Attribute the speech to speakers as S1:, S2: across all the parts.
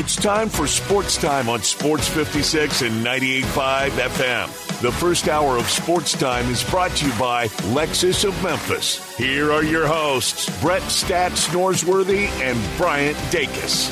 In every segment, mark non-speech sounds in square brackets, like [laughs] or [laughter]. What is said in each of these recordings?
S1: It's time for Sports Time on Sports 56 and 98.5 FM. The first hour of Sports Time is brought to you by Lexus of Memphis. Here are your hosts, Brett Stats Norsworthy and Bryant Dacus.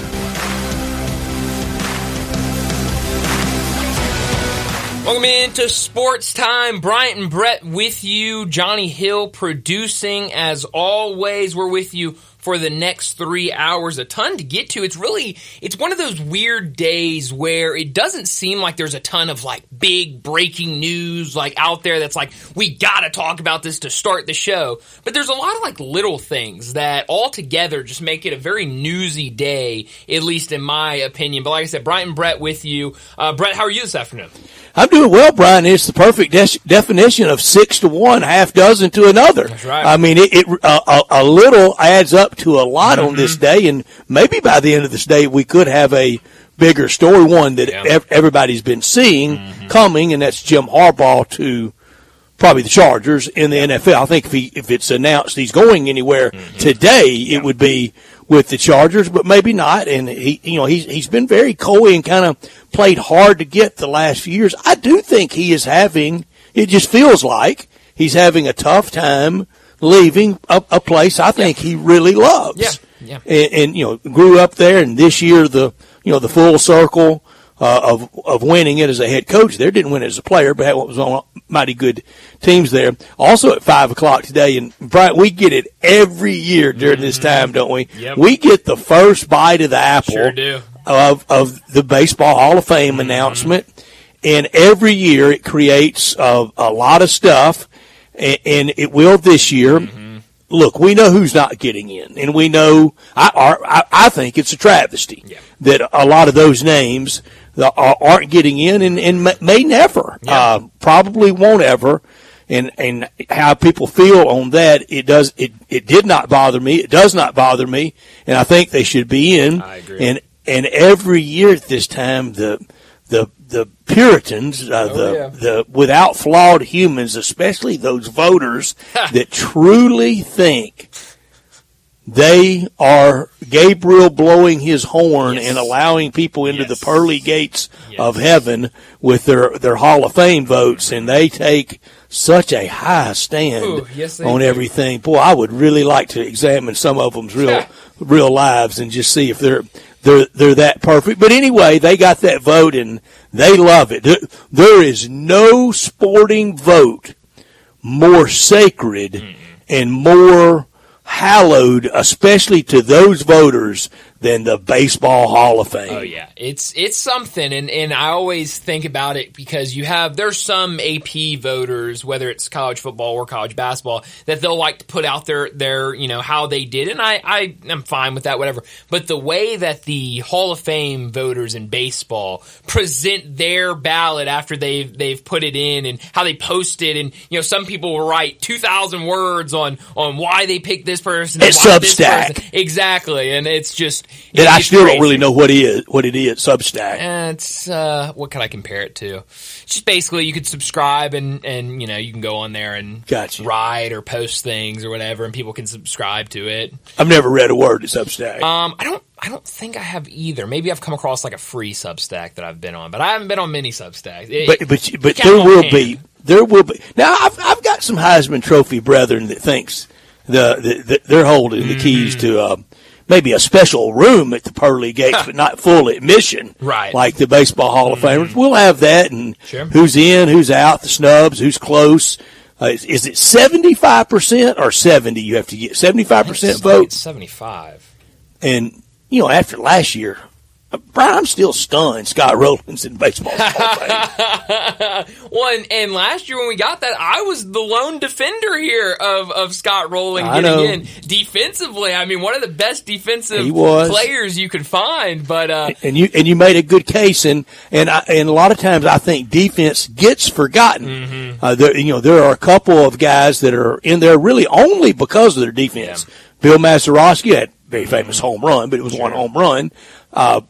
S2: Welcome into Sports Time. Bryant and Brett with you. Johnny Hill producing as always. We're with you for the next three hours. A ton to get to. It's really, it's one of those weird days where it doesn't seem like there's a ton of like big breaking news like out there that's like, we gotta talk about this to start the show. But there's a lot of like little things that all together just make it a very newsy day, at least in my opinion. But like I said, and Brett with you. Uh, Brett, how are you this afternoon?
S3: I'm doing well, Brian. It's the perfect de- definition of six to one, half dozen to another.
S2: That's right.
S3: I mean, it, it uh, a, a, little adds up to a lot
S2: mm-hmm.
S3: on this day, and maybe by the end of this day, we could have a bigger story, one that
S2: Yeah.
S3: ev- everybody's been seeing
S2: Mm-hmm.
S3: coming, and that's Jim Harbaugh to probably the Chargers in the NFL. I think if he if it's announced he's going anywhere
S2: Mm-hmm.
S3: today, it would be with the Chargers, but maybe not. And he, you know, he's he's been very coy and kind of played hard to get the last few years. I do think he is having. It just feels like he's having a tough time leaving a, a place I think he really loves.
S2: Yeah, yeah.
S3: And, and you know, grew up there, and this year the you know the full circle uh, of of winning it as a head coach there. Didn't win it as a player, but had what was on mighty good teams there. Also at five o'clock today, and Brian, we get it every year during this time, don't we?
S2: Mm-hmm. Yep.
S3: We get the first bite of the apple
S2: Sure do.
S3: Of of the baseball Hall of Fame
S2: Mm-hmm.
S3: announcement, and every year it creates a, a lot of stuff, and, and it will this year.
S2: Mm-hmm.
S3: Look, we know who's not getting in, and we know I I, I think it's a travesty
S2: Yeah.
S3: that a lot of those names are, aren't getting in, and, and may- may never,
S2: Yeah.
S3: uh, probably won't ever. And and how people feel on that, it does it it did not bother me. It does not bother me, and I think they should be in.
S2: I agree.
S3: And and every year at this time, the the the Puritans, uh,
S2: Oh,
S3: the
S2: yeah.
S3: the without flawed humans, especially those voters [laughs] that truly think they are Gabriel blowing his horn
S2: Yes.
S3: and allowing people into
S2: Yes.
S3: the pearly gates
S2: Yes.
S3: of heaven with their their Hall of Fame votes, and they take such a high stand
S2: Ooh,
S3: on
S2: do.
S3: everything. Boy, I would really like to examine some of them's real [laughs] real lives and just see if they're they're they're that perfect. But anyway, they got that vote and they love it. There, there is no sporting vote more sacred and more hallowed, especially to those voters, than the baseball Hall of Fame.
S2: Oh yeah, it's it's something, and and I always think about it because you have there's some AP voters, whether it's college football or college basketball, that they'll like to put out their their you know how they did, and I I am fine with that, whatever. But the way that the Hall of Fame voters in baseball present their ballot after they've they've put it in, and how they post it, and you know some people will write two thousand words on on why they picked this person, and
S3: It's
S2: why this
S3: Substack.
S2: person. exactly, and it's just
S3: that I still
S2: crazy.
S3: don't really know what it is. What it is, Substack.
S2: Uh, it's uh, what can I compare it to? It's just basically you could subscribe and and you know you can go on there and
S3: Gotcha.
S2: write or post things or whatever, and people can subscribe to it.
S3: I've never read a word of Substack.
S2: Um, I don't I don't think I have either. Maybe I've come across like a free Substack that I've been on, but I haven't been on many Substacks. It-
S3: but but but there will
S2: hand.
S3: be there will be now. I've I've got some Heisman Trophy brethren that thinks the, the, the they're holding the keys
S2: Mm-hmm.
S3: to uh, maybe a special room at the pearly [laughs] gates, but not full admission,
S2: Right. Mm-hmm.
S3: Like the baseball Hall of Famers. We'll have that, and
S2: Sure.
S3: who's in, who's out, the snubs, who's close. Uh, is, is it seventy five percent or seventy? You have to get seventy five percent
S2: It's like
S3: vote,
S2: it's seventy five.
S3: and you know after last year. Brian, I'm still stunned. Scott Rolen's in baseball Hall of Fame. [laughs]
S2: Well, and, and last year when we got that, I was the lone defender here of, of Scott Rolen
S3: I
S2: getting
S3: know.
S2: in defensively. I mean, one of the best defensive players you could find. But uh,
S3: and you and you made a good case, and and I, and a lot of times I think defense gets forgotten.
S2: Mm-hmm.
S3: Uh, there, you know, there are a couple of guys that are in there really only because of their defense. Bill Mazeroski had a very famous home run, but it was one home run. Uh,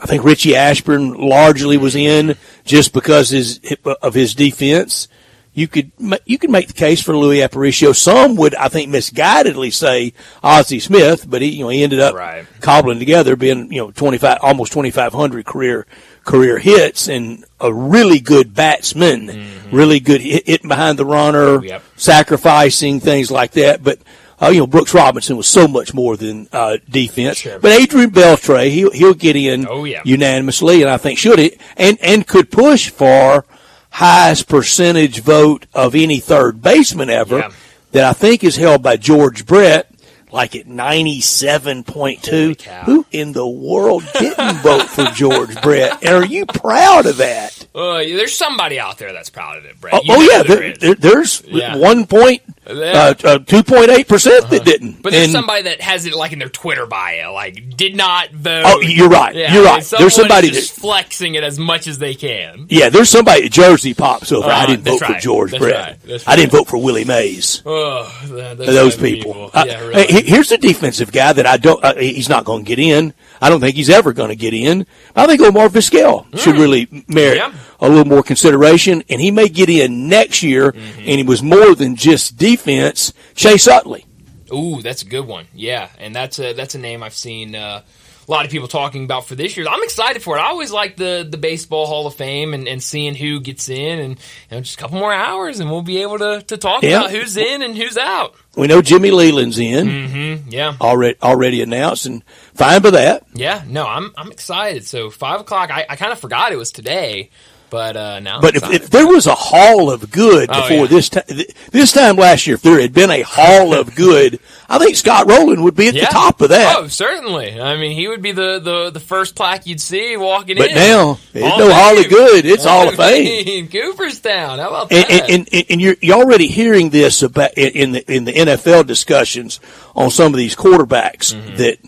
S3: I think Richie Ashburn largely was in just because his of his defense. you could you could make the case for Louis Aparicio. Some would, I think, misguidedly say Ozzie Smith, but he you know he ended up
S2: right.
S3: cobbling together being you know twenty five almost twenty five hundred career career hits and a really good batsman, mm-hmm. really good hitting behind the runner,
S2: yep.
S3: sacrificing things like that. But uh, you know, Brooks Robinson was so much more than uh, defense.
S2: Sure.
S3: But Adrian Beltre, he'll he'll get in
S2: oh, yeah.
S3: unanimously, and I think should it and and could push for highest percentage vote of any third baseman ever
S2: yeah.
S3: that I think is held by George Brett, like at 97.2. Who in the world didn't vote for George Brett? And are you proud of that?
S2: Uh, there's somebody out there that's proud of it, Brett.
S3: Oh, oh yeah, there, there, there's
S2: yeah.
S3: one point, uh, uh, two point eight percent that
S2: Uh-huh.
S3: didn't.
S2: But there's
S3: And-
S2: somebody that has it like in their Twitter bio, like did not vote.
S3: Oh, you're right.
S2: Yeah,
S3: You're right. There's somebody
S2: is just
S3: that-
S2: flexing it as much as they can.
S3: Yeah, there's somebody Jersey pops over. I
S2: Uh,
S3: didn't
S2: that's
S3: vote for. George
S2: That's
S3: Brett.
S2: right. That's
S3: I didn't vote for Willie Mays.
S2: Oh, that,
S3: those people. Uh,
S2: yeah, really.
S3: hey, here's a defensive guy that I don't. Uh, he's not going to get in. I don't think he's ever going to get in. I think Omar Vizquel should really merit
S2: Hmm. Yeah.
S3: a little more consideration, and he may get in next year.
S2: Mm-hmm.
S3: And he was more than just defense. Chase Utley.
S2: Ooh, that's a good one. Yeah, and that's a that's a name I've seen uh, a lot of people talking about for this year. I'm excited for it. I always like the the baseball Hall of Fame and, and seeing who gets in, and you know, just a couple more hours, and we'll be able to to talk
S3: Yeah.
S2: about who's in and who's out.
S3: We know Jimmy Leyland's in
S2: Mm-hmm. Yeah,
S3: already already announced, and fine by that.
S2: yeah. No, I'm I'm excited. So five o'clock. I, I kind of forgot it was today, but uh, now. I'm
S3: But if, if there was a hall of good
S2: Oh,
S3: before
S2: yeah.
S3: this time, this time last year, if there had been a hall of good, I think Scott Rolen would be at
S2: yeah.
S3: the top of that.
S2: Oh, certainly. I mean, he would be the, the, the first plaque you'd see walking
S3: but
S2: in.
S3: But now,
S2: Hall
S3: no hall of good. It's all of [laughs] Fame.
S2: in Cooperstown. How about
S3: And,
S2: that?
S3: and, and, and you're, you're already hearing this about in in the, in the NFL discussions on some of these quarterbacks
S2: Mm-hmm.
S3: that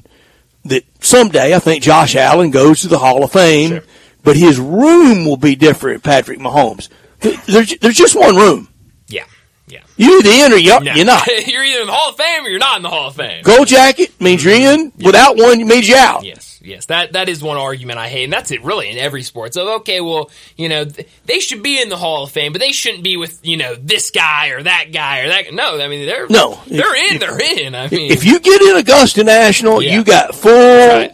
S3: that someday I think Josh Allen goes to the Hall of Fame,
S2: Sure.
S3: but his room will be different. Patrick Mahomes, there's there's just one room.
S2: yeah, yeah.
S3: You either in or you're,
S2: No.
S3: you're not. [laughs]
S2: you're either in the Hall of Fame or you're not in the Hall of Fame.
S3: Gold jacket means you're in. Without one, means you're out.
S2: Yes, yes. That that is one argument I hate, and that's it really in every sport. So okay, well, you know, th- they should be in the Hall of Fame, but they shouldn't be with you know this guy or that guy or that. No, I mean they're
S3: No.
S2: they're
S3: If-
S2: in, they're in. I mean,
S3: If you get in Augusta National,
S2: Yeah.
S3: you got full
S2: right.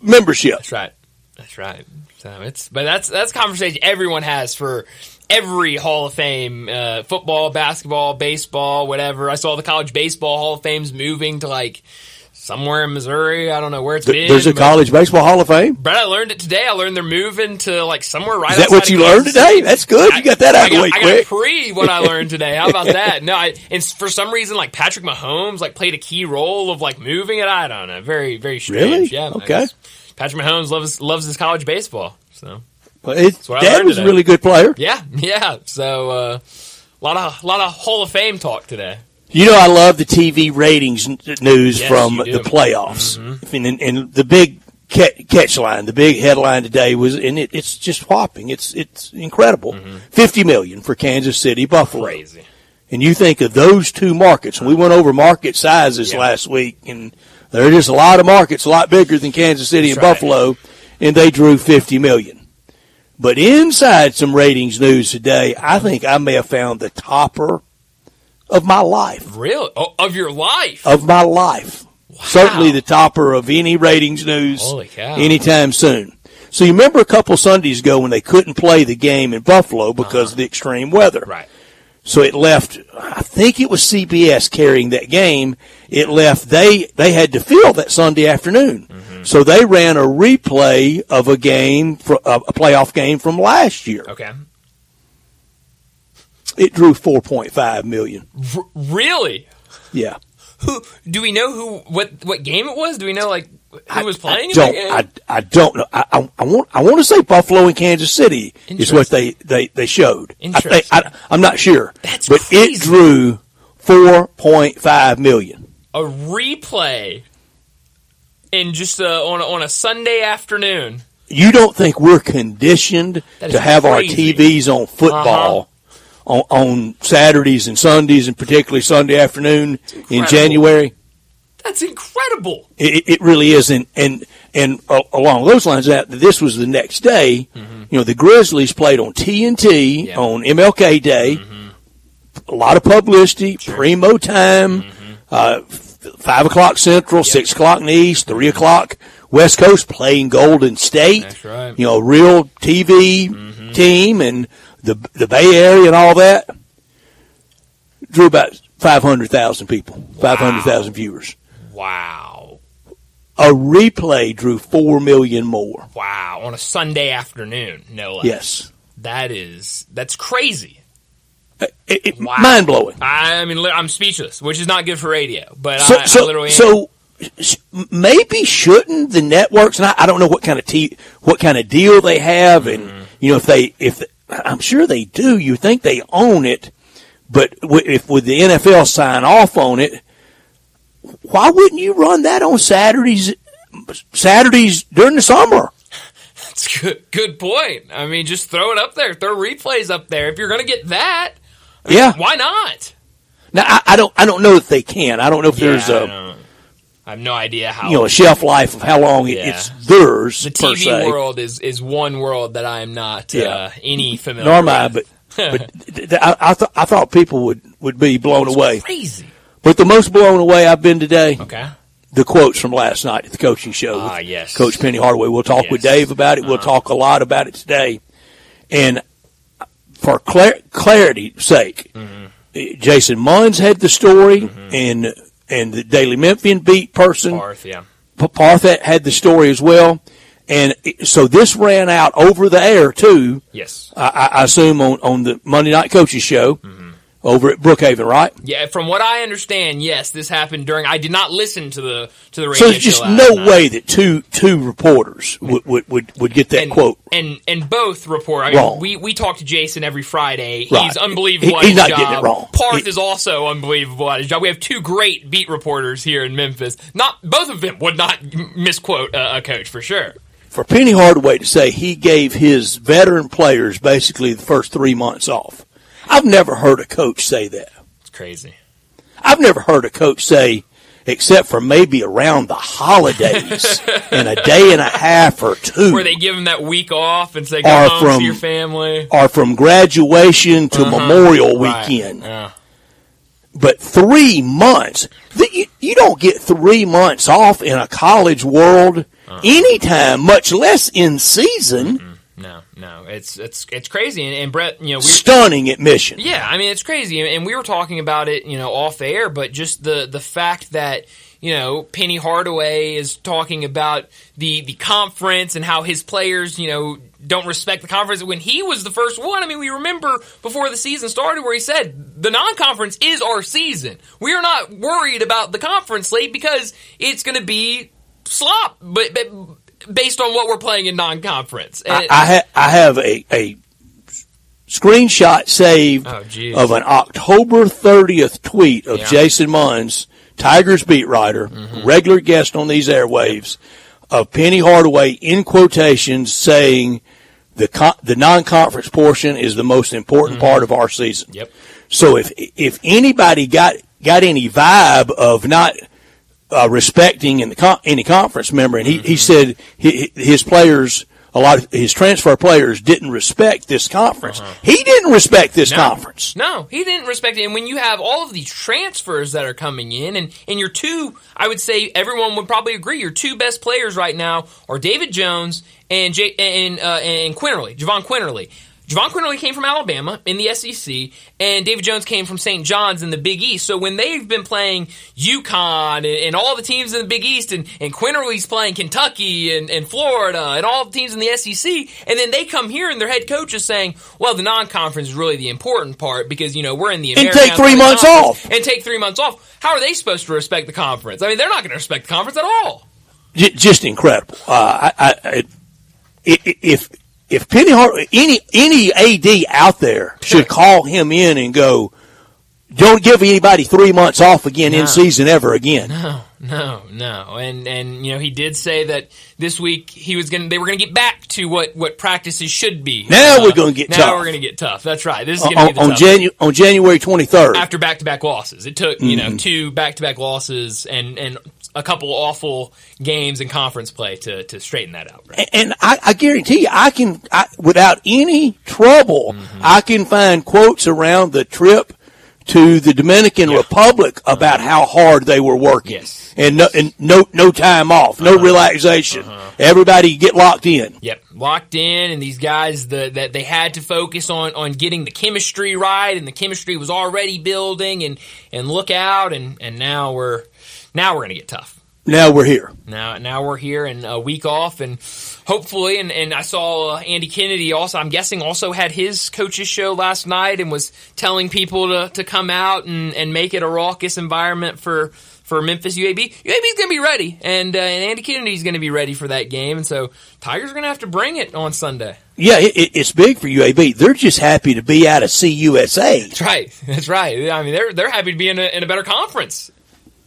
S3: membership.
S2: That's right. That's right. So it's but that's that's conversation everyone has for every Hall of Fame, uh, football, basketball, baseball, whatever. I saw the college baseball Hall of Fame's moving to like somewhere in Missouri. I don't know where it's been.
S3: There's a college baseball Hall of Fame.
S2: But I learned it today. I learned they're moving to like somewhere right.
S3: Is that what you learned today? That's good. You got that out
S2: I
S3: of the
S2: got,
S3: way
S2: I
S3: quick.
S2: got pre what I learned today. How about [laughs] that? No, I, and for some reason, like Patrick Mahomes, like played a key role of like moving it. I don't know. Very, very strange.
S3: Really?
S2: Yeah.
S3: Okay.
S2: Patrick Mahomes loves loves his college baseball. So
S3: Well, Dad was a really good player.
S2: yeah, [laughs] yeah. So uh, a lot of a lot of Hall of Fame talk today.
S3: You know, I love the TV ratings news
S2: Yes,
S3: from.
S2: Mm-hmm.
S3: the playoffs. And, and the big ca- catch line, the big headline today was, and it, it's just whopping. It's it's incredible. Fifty million for Kansas City, Buffalo.
S2: Mm-hmm. Crazy.
S3: And you think of those two markets, and we went over market sizes
S2: Yeah.
S3: last week, and there are just a lot of markets, a lot bigger than Kansas City
S2: That's
S3: and
S2: right.
S3: Buffalo, and they drew 50 million. But inside some ratings news today, I think I may have found the topper of my life.
S2: Really? Oh, of your life?
S3: Of my life. Certainly the topper of any ratings news anytime soon. So you remember a couple Sundays ago when they couldn't play the game in Buffalo because of the extreme weather.
S2: Uh-huh. Right.
S3: So it left, I think it was CBS carrying that game. It left, they, they had to fill that Sunday afternoon.
S2: Mm-hmm.
S3: So they ran a replay of a game, fr- uh, a playoff game from last year.
S2: Okay.
S3: It drew 4.5 million.
S2: R- really?
S3: Yeah.
S2: Who do we know who what what game it was? Do we know like who was playing
S3: I don't,
S2: game?
S3: I, I don't know. I, I, I want, I want to say Buffalo and Kansas City is what they, they, they showed. I think,
S2: Interesting.
S3: I, I'm not sure.
S2: That's
S3: but
S2: crazy.
S3: it drew 4.5 million.
S2: a replay in just uh, on a, on a Sunday afternoon.
S3: you don't think we're conditioned to have
S2: crazy.
S3: our TVs on football on, on Saturdays and Sundays, and particularly Sunday afternoon in. January?
S2: That's incredible.
S3: It, it really is, and and and uh, along those lines, that this was the next day. You know, the Grizzlies played on TNT
S2: Mm-hmm. Yeah.
S3: on MLK Day. a lot of publicity, primo time, uh, f- five o'clock central, six o'clock in the east, three o'clock west coast playing Golden State.
S2: That's right.
S3: You know, real TV team and the, the Bay Area and all that. Drew about 500,000 people, 500,000 viewers.
S2: Wow.
S3: A replay drew 4 million more.
S2: Wow. On a Sunday afternoon, no less.
S3: Yes.
S2: That is, that's crazy.
S3: It, it,
S2: Wow.
S3: Mind blowing.
S2: I mean, I'm speechless, which is not good for radio, but
S3: So,
S2: I,
S3: so,
S2: I literally
S3: so maybe shouldn't the networks? And I, I don't know what kind of t- what kind of deal they have, and
S2: Mm-hmm.
S3: you know if they if I'm sure they do. You think they own it, but if would the NFL sign off on it? Why wouldn't you run that on Saturdays? Saturdays during the summer.
S2: That's a good, good point. I mean, just throw it up there. Throw replays up there. If you're going to get that,
S3: Yeah.
S2: why not?
S3: Now I, I don't I don't know if they can. I don't know if there's
S2: Yeah, I
S3: a
S2: I have no idea how.
S3: you know a shelf life of how long it,
S2: Yeah.
S3: it's theirs.
S2: the TV world is, is one world that I am not uh, any familiar
S3: Nor am I,
S2: with.
S3: but [laughs] but th- th- I, I, th- I thought people would, would be blown away.
S2: Crazy.
S3: But the most blown away I've been today,
S2: Okay.
S3: the quotes from last night at the coaching show.
S2: Ah, yes.
S3: Coach Penny Hardaway. We'll talk with Dave about it. We'll
S2: Uh-huh.
S3: talk a lot about it today. And for clar- clarity's sake,
S2: Mm-hmm.
S3: Jason Munz had the story, and and the Daily Memphian beat person
S2: Parth, yeah.
S3: Parth had the story as well. And so this ran out over the air too.
S2: Yes.
S3: I, I assume on, on the Monday Night Coaches show
S2: Mm-hmm.
S3: Over at Brookhaven, right?
S2: Yeah, from what I understand, yes, this happened during. I did not listen to the to the radio.
S3: So there's just no
S2: night.
S3: way that two two reporters would would, would, would get that
S2: and,
S3: quote.
S2: And and both report. I mean,
S3: Wrong.
S2: we we talk to Jason every Friday.
S3: Right.
S2: He's unbelievable.
S3: He-
S2: at
S3: he's
S2: his
S3: not
S2: job.
S3: getting it wrong.
S2: Parth
S3: He-
S2: is also unbelievable at his job. We have two great beat reporters here in Memphis. Not both of them would not misquote a, a coach for sure.
S3: For Penny Hardaway to say he gave his veteran players basically the first three months off. I've never heard a coach say that.
S2: It's crazy.
S3: I've never heard a coach say, except for maybe around the holidays [laughs] in a day and a half or two.
S2: Where they give them that week off and say, "Go home,
S3: from-
S2: see your family."
S3: or from graduation to Memorial
S2: Right.
S3: weekend.
S2: Yeah.
S3: But three months, th- you, you don't get three months off in a college world
S2: Uh-huh.
S3: anytime, much less in season.
S2: No, no, it's it's it's crazy. And, and Brett, you know, we,
S3: Stunning admission.
S2: Yeah, I mean it's crazy, and we were talking about it, you know, off air. But just the the fact that you know Penny Hardaway is talking about the the conference and how his players, you know, don't respect the conference when he was the first one. I mean, we remember before the season started where he said the non-conference is our season. We are not worried about the conference slate because it's going to be slop, but. but Based on what we're playing in non-conference,
S3: I, I, ha- I have a, a screenshot saved
S2: Oh,
S3: of an October 30th tweet of
S2: Yeah. Mm-hmm.
S3: Jason Munz, Tigers beat writer, regular guest on these airwaves, of Penny Hardaway in quotations saying the con- the non-conference portion is the most important part of our season.
S2: Yep.
S3: So if if anybody got got any vibe of not uh, respecting in the con- any conference member, and he, he said he, his players, a lot of his transfer players didn't respect this conference. He didn't respect this conference.
S2: No, he didn't respect it. And when you have all of these transfers that are coming in, and, and your two, I would say everyone would probably agree, your two best players right now are David Jones and J- and uh, and Quinerly, Jahvon Quinerly. Jahvon Quinerly came from Alabama in the SEC, and David Jones came from St. John's in the Big East. So when they've been playing UConn and, and all the teams in the Big East, and, and Quinerly's playing Kentucky and, and Florida and all the teams in the SEC, and then they come here and their head coach is saying, well, the non-conference is really the important part because, you know, we're in the
S3: And take three months off.
S2: And take three months off. How are they supposed to respect the conference? I mean, they're not going to respect the conference at all.
S3: J- just incredible. Uh, I, I, I, if if Penny Hart, any any AD out there should call him in and go, don't give anybody three months off again
S2: No.
S3: in season ever again.
S2: No, no, no. And and you know, he did say that this week he was going they were going to get back to what what practices should be. Uh,
S3: Now we're gonna get
S2: now
S3: tough.
S2: we're going to get tough. That's right. This is
S3: On,
S2: going to be the
S3: on. Janu- on January twenty third.
S2: after back to back losses. It took, you
S3: Mm-hmm.
S2: know, two back to back losses and and a couple awful games in conference play to to straighten that out. Right?
S3: and I, I guarantee you, I can, I, without any trouble,
S2: Mm-hmm.
S3: I can find quotes around the trip to the Dominican yeah. Republic about how hard they were working.
S2: Yes.
S3: And no, and no, no time off, no uh-huh. relaxation. Uh-huh. Everybody get locked in.
S2: Yep, locked in, and these guys the, that they had to focus on on getting the chemistry right, and the chemistry was already building, and and look out, and and now we're now we're gonna get tough
S3: now we're here.
S2: Now, now we're here and a week off, and hopefully, and, and I saw uh, Andy Kennedy also. I'm guessing also had his coaches show last night and was telling people to, to come out and, and make it a raucous environment for for Memphis UAB. UAB's going to be ready, and, uh, and Andy Kennedy's going to be ready for that game, and so Tigers are going to have to bring it on Sunday.
S3: Yeah, it, it's big for UAB. They're just happy to be out of CUSA.
S2: That's right. [laughs] That's right. I mean, they're they're happy to be in a, in a better conference.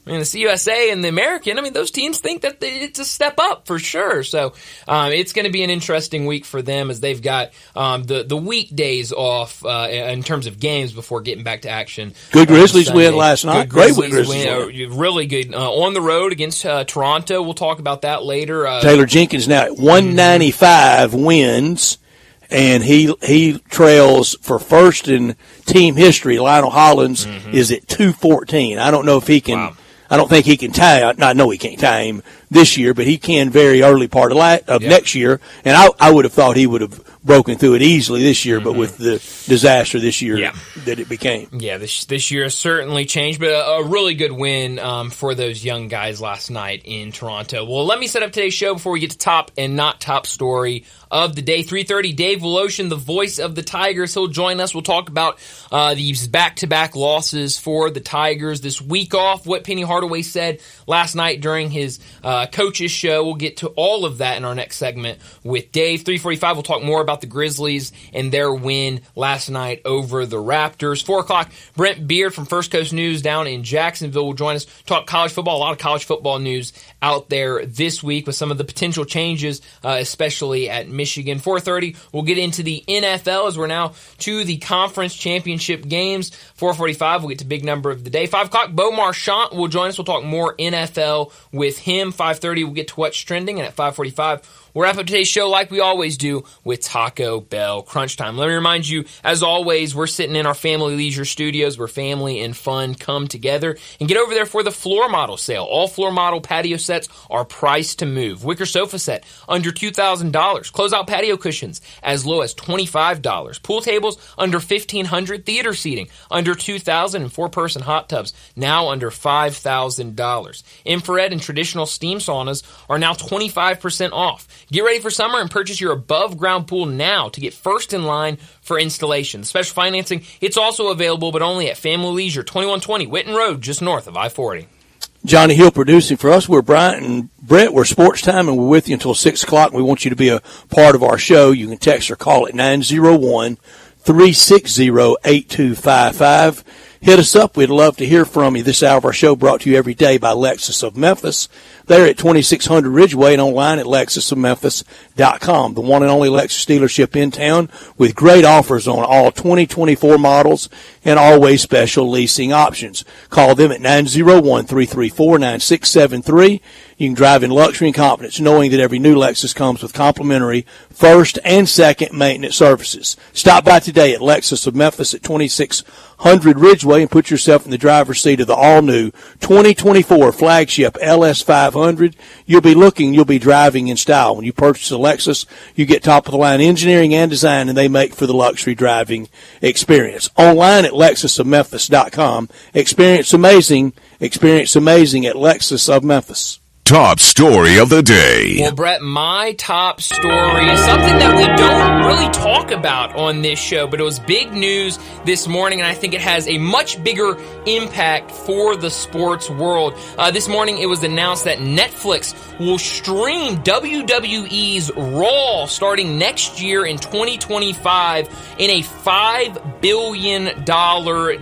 S2: I mean, the CUSA and the American, I mean, those teams think that it's a step up for sure. So um, it's going to be an interesting week for them as they've got um, the, the weekdays off uh, in terms of games before getting back to action.
S3: Good Grizzlies win last night.
S2: Good Great Grizzlies win. win. Uh, really good. Uh, on the road against uh, Toronto. We'll talk about that later. Uh,
S3: Taylor Jenkins now at 195 mm-hmm. wins and he he trails for first in team history. Lionel Hollins mm-hmm. is at two fourteen. I don't know if he can wow. I don't think he can tie. I know he can't tie him this year, but he can very early part of, la- of yep. next year. And I, I would have thought he would have broken through it easily this year, mm-hmm. but with the disaster this year yeah. that it became.
S2: Yeah, this this year has certainly changed, but a, a really good win um, for those young guys last night in Toronto. Well, let me set up today's show before we get to top and not top story of the day. 3.30, Dave Woloshin, the voice of the Tigers. He'll join us. We'll talk about uh, these back-to-back losses for the Tigers this week off, what Penny Hardaway said last night during his uh, coaches show. We'll get to all of that in our next segment with Dave. 3.45, we'll talk more about the Grizzlies and their win last night over the Raptors. Four o'clock, Brent Beard from First Coast News down in Jacksonville will join us. Talk college football. A lot of college football news out there this week with some of the potential changes, uh, especially at Michigan. 4:30, we'll get into the NFL as we're now to the conference championship games. 4:45, we'll get to big number of the day. Five o'clock, Bo Marchant will join us. We'll talk more NFL with him. 5:30, we'll get to what's trending, and at 5:45. We'll wrap up today's show like we always do with Taco Bell Crunch Time. Let me remind you, as always, we're sitting in our family leisure studios where family and fun come together. And get over there for the floor model sale. All floor model patio sets are priced to move. Wicker sofa set under $2,000. Closeout patio cushions as low as $25. Pool tables under 1500 Theater seating under 2000 and four person hot tubs now under $5,000. Infrared and traditional steam saunas are now 25% off. Get ready for summer and purchase your above ground pool now to get first in line for installation. Special financing, it's also available, but only at Family Leisure, 2120 Whitten Road, just north of I 40.
S3: Johnny Hill producing for us. We're Bryant and Brett. We're Sports Time, and we're with you until 6 o'clock. We want you to be a part of our show. You can text or call at 901 360 8255 hit us up. We'd love to hear from you. This hour of our show brought to you every day by Lexus of Memphis. They're at 2600 Ridgeway and online at lexusofmemphis.com. The one and only Lexus dealership in town with great offers on all 2024 models and always special leasing options. Call them at 901-334-9673. You can drive in luxury and confidence knowing that every new Lexus comes with complimentary first and second maintenance services. Stop by today at Lexus of Memphis at 2600 Ridgeway and put yourself in the driver's seat of the all new 2024 flagship LS500. You'll be looking, you'll be driving in style. When you purchase a Lexus, you get top of the line engineering and design and they make for the luxury driving experience. Online at lexusofmemphis.com. Experience amazing, experience amazing at Lexus of Memphis
S1: top story of the day.
S2: Well, Brett, my top story is something that we don't really talk about on this show, but it was big news this morning, and I think it has a much bigger impact for the sports world. Uh, this morning, it was announced that Netflix will stream WWE's Raw starting next year in 2025 in a $5 billion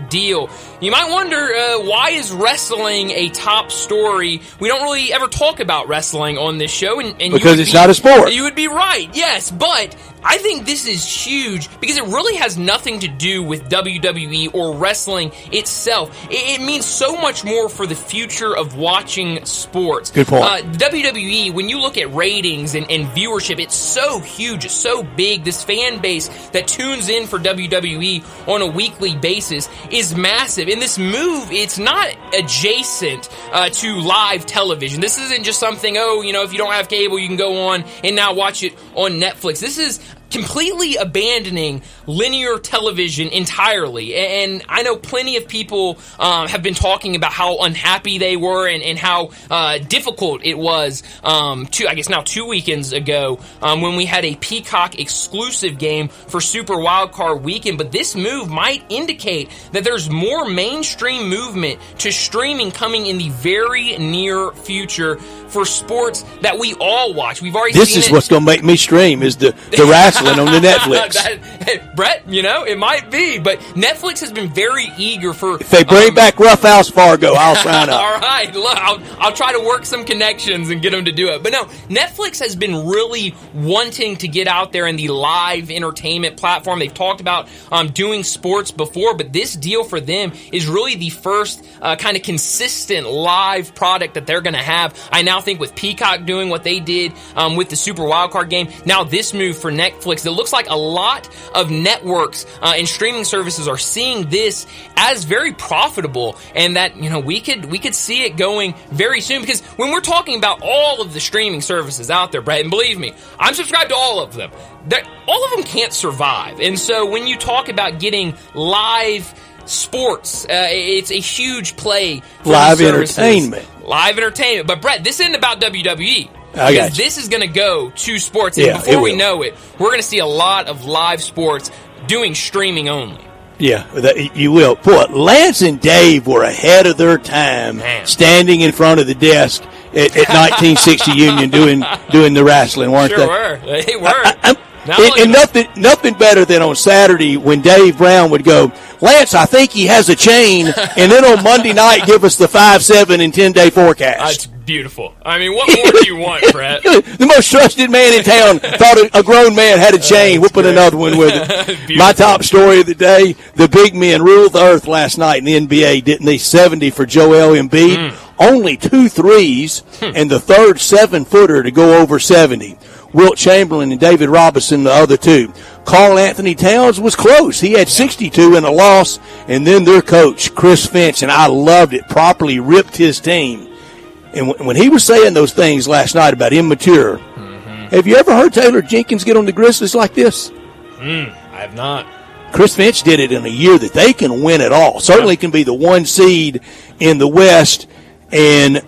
S2: deal. You might wonder uh, why is wrestling a top story? We don't really ever talk about wrestling on this show, and, and
S3: because
S2: it's
S3: be, not a sport.
S2: You would be right, yes, but I think this is huge because it really has nothing to do with WWE or wrestling itself. It, it means so much more for the future of watching sports.
S3: Good point.
S2: Uh, WWE, when you look at ratings and, and viewership, it's so huge, it's so big. This fan base that tunes in for WWE on a weekly basis is massive. And this move, it's not adjacent uh, to live television. This isn't just something, oh, you know, if you don't have cable, you can go on and now watch it on Netflix. This is completely abandoning linear television entirely. And I know plenty of people um, have been talking about how unhappy they were and, and how uh, difficult it was um, two, I guess now two weekends ago um, when we had a Peacock exclusive game for Super Wildcard Weekend. But this move might indicate that there's more mainstream movement to streaming coming in the very near future for sports that we all watch. We've already
S3: this is
S2: it.
S3: what's going to make me stream is the the [laughs] wrestling on the [laughs] Netflix.
S2: that, Brett, you know, it might be, but Netflix has been very eager for.
S3: If they bring
S2: um,
S3: back Rough House Fargo, I'll sign [laughs] up.
S2: all right, look, I'll, I'll try to work some connections and get them to do it. But no, Netflix has been really wanting to get out there in the live entertainment platform. They've talked about um, doing sports before, but this deal for them is really the first uh, kind of consistent live product that they're going to have. I now think with Peacock doing what they did um, with the Super Wildcard game, now this move for Netflix, it looks like a lot of networks uh, and streaming services are seeing this as very profitable, and that you know we could we could see it going very soon. Because when we're talking about all of the streaming services out there, Brett, and believe me, I'm subscribed to all of them. That all of them can't survive, and so when you talk about getting live sports. Uh, it's a huge play
S3: live entertainment.
S2: Live entertainment. But Brett, this isn't about WWE.
S3: I
S2: because this is going to go to sports. And
S3: Yeah,
S2: before we know it, we're going to see a lot of live sports doing streaming only.
S3: Yeah, that, you will. Boy, Lance and Dave were ahead of their time,
S2: Man.
S3: standing in front of the desk at, at 1960 [laughs] Union doing doing the wrestling, weren't
S2: Sure
S3: they?
S2: were. They were.
S3: I'm-
S2: Now
S3: and, and nothing, nothing better than on Saturday when Dave Brown would go, Lance, I think he has a chain, and then on Monday night give us the five, seven, and ten day forecast.
S2: Beautiful. I mean, what more do you want, [laughs] Brett?
S3: the most trusted man in town thought a, a grown man had a [laughs] chain, whooping
S2: great.
S3: another one with it. [laughs] My top story of the day: the big men ruled the earth last night in the NBA, didn't they? Seventy for Joel Embiid,
S2: Hmm.
S3: only two threes, and the third seven footer to go over seventy. Wilt Chamberlain and David Robinson, the other two. Karl-Anthony Towns was close. He had 62 in a loss, and then their coach, Chris Finch, and I loved it, properly ripped his team. And when, when he was saying those things last night about immature, mm-hmm. have you ever heard Taylor Jenkins get on the Grizzlies like this?
S2: Hmm, I have not.
S3: Chris Finch did it in a year that they can win it all. Certainly can be the one seed in the West, and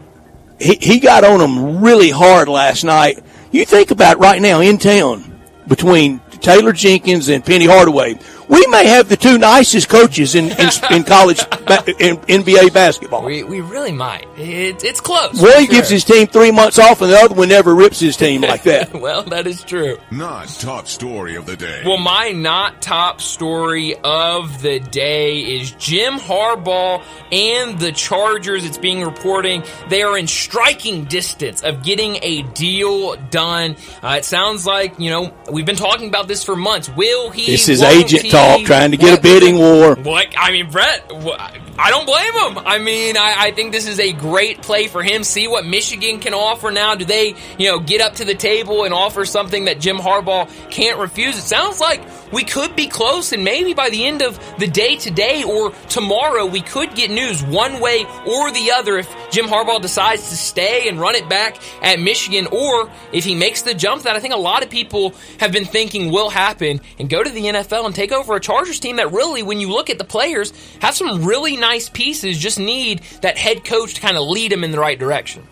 S3: he, he got on them really hard last night. You think about right now in town between Taylor Jenkins and Penny Hardaway, we may have the two nicest coaches in in, [laughs] in college in NBA basketball.
S2: We, we really might. It, it's close.
S3: One
S2: for
S3: gives his team three months off, and the other one never rips his team [laughs] like that.
S2: Well, that is true.
S1: Not top story of the day.
S2: Well, my not top story of the day is Jim Harbaugh and the Chargers. It's being reporting they are in striking distance of getting a deal done. Uh, it sounds like you know we've been talking about this for months. Will he?
S3: This is agent
S2: he?
S3: Talk, trying to get a bidding war.
S2: What I mean, Brett, wh- I don't blame him. I mean, I, I think this is a great play for him. See what Michigan can offer now. Do they, you know, get up to the table and offer something that Jim Harbaugh can't refuse? It sounds like we could be close, and maybe by the end of the day today or tomorrow, we could get news one way or the other if Jim Harbaugh decides to stay and run it back at Michigan, or if he makes the jump that I think a lot of people have been thinking will happen and go to the NFL and take over a Chargers team that really, when you look at the players, have some really nice pieces, just need that head coach to kind of lead them in the right direction.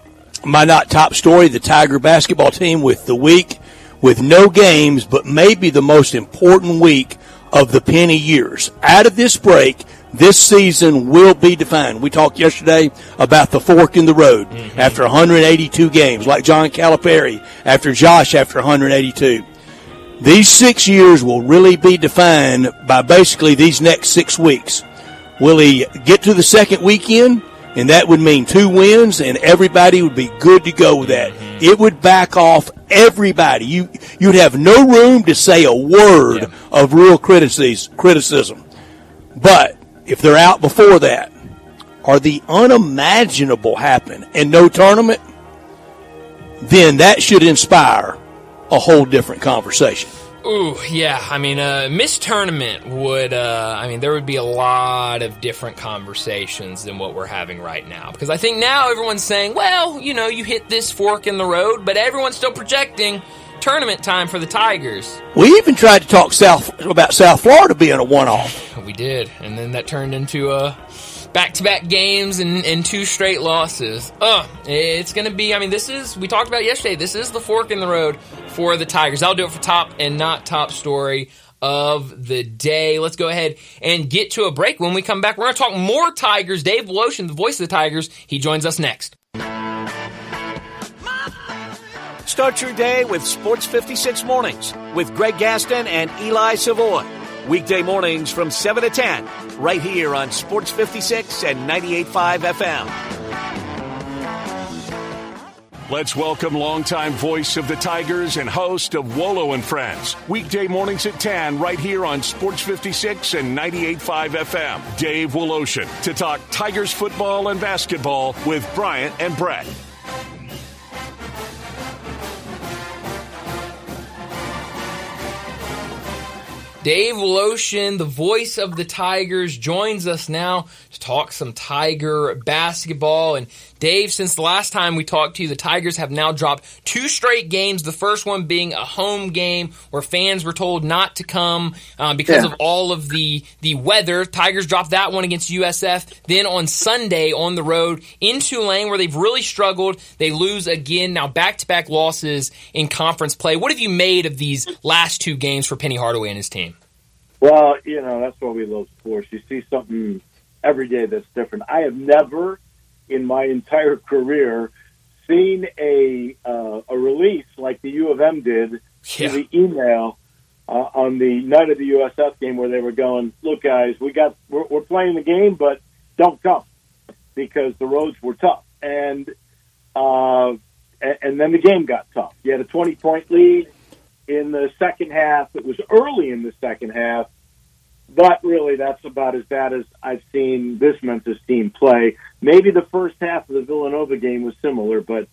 S3: my not top story, the Tiger basketball team with the week with no games, but maybe the most important week of the penny years. Out of this break, this season will be defined. We talked yesterday about the fork in the road mm-hmm. after 182 games, like John Calipari after Josh after 182. These six years will really be defined by basically these next six weeks. Will he get to the second weekend? And that would mean two wins, and everybody would be good to go with that. It would back off everybody. You you'd have no room to say a word yeah. of real criticism. Criticism, but if they're out before that, or the unimaginable happen and no tournament, then that should inspire a whole different conversation.
S2: Ooh, yeah. I mean, uh, Miss Tournament would, uh, I mean, there would be a lot of different conversations than what we're having right now. Because I think now everyone's saying, well, you know, you hit this fork in the road, but everyone's still projecting tournament time for the Tigers.
S3: We even tried to talk South about South Florida being a one-off.
S2: We did, and then that turned into a back-to-back games and, and two straight losses. Ugh, it's going to be. I mean, this is we talked about yesterday. This is the fork in the road for the Tigers. I'll do it for top and not top story of the day. Let's go ahead and get to a break. When we come back, we're going to talk more Tigers. Dave Woloshin, the voice of the Tigers, he joins us next.
S4: Start your day with Sports 56 Mornings with Greg Gaston and Eli Savoy. Weekday mornings from 7 to 10, right here on Sports 56 and 98.5 FM.
S1: Let's welcome longtime voice of the Tigers and host of Wolo and Friends. Weekday mornings at 10, right here on Sports 56 and 98.5 FM. Dave Woloshin to talk Tigers football and basketball with Bryant and Brett.
S2: Dave Woloshin, the voice of the Tigers, joins us now to talk some Tiger basketball. And Dave, since the last time we talked to you, the Tigers have now dropped two straight games. The first one being a home game where fans were told not to come uh, because yeah. of all of the the weather. Tigers dropped that one against USF. Then on Sunday on the road in Tulane, where they've really struggled, they lose again. Now back to back losses in conference play. What have you made of these last two games for Penny Hardaway and his team?
S5: Well, you know that's why we love sports. You see something every day that's different. I have never in my entire career seen a uh, a release like the U of M did yeah. the email uh, on the night of the USF game where they were going, "Look, guys, we got we're, we're playing the game, but don't come because the roads were tough." And uh, and, and then the game got tough. You had a twenty point lead in the second half. It was early in the second half but really, that's about as bad as I've seen this Memphis team play. Maybe the first half of the Villanova game was similar, but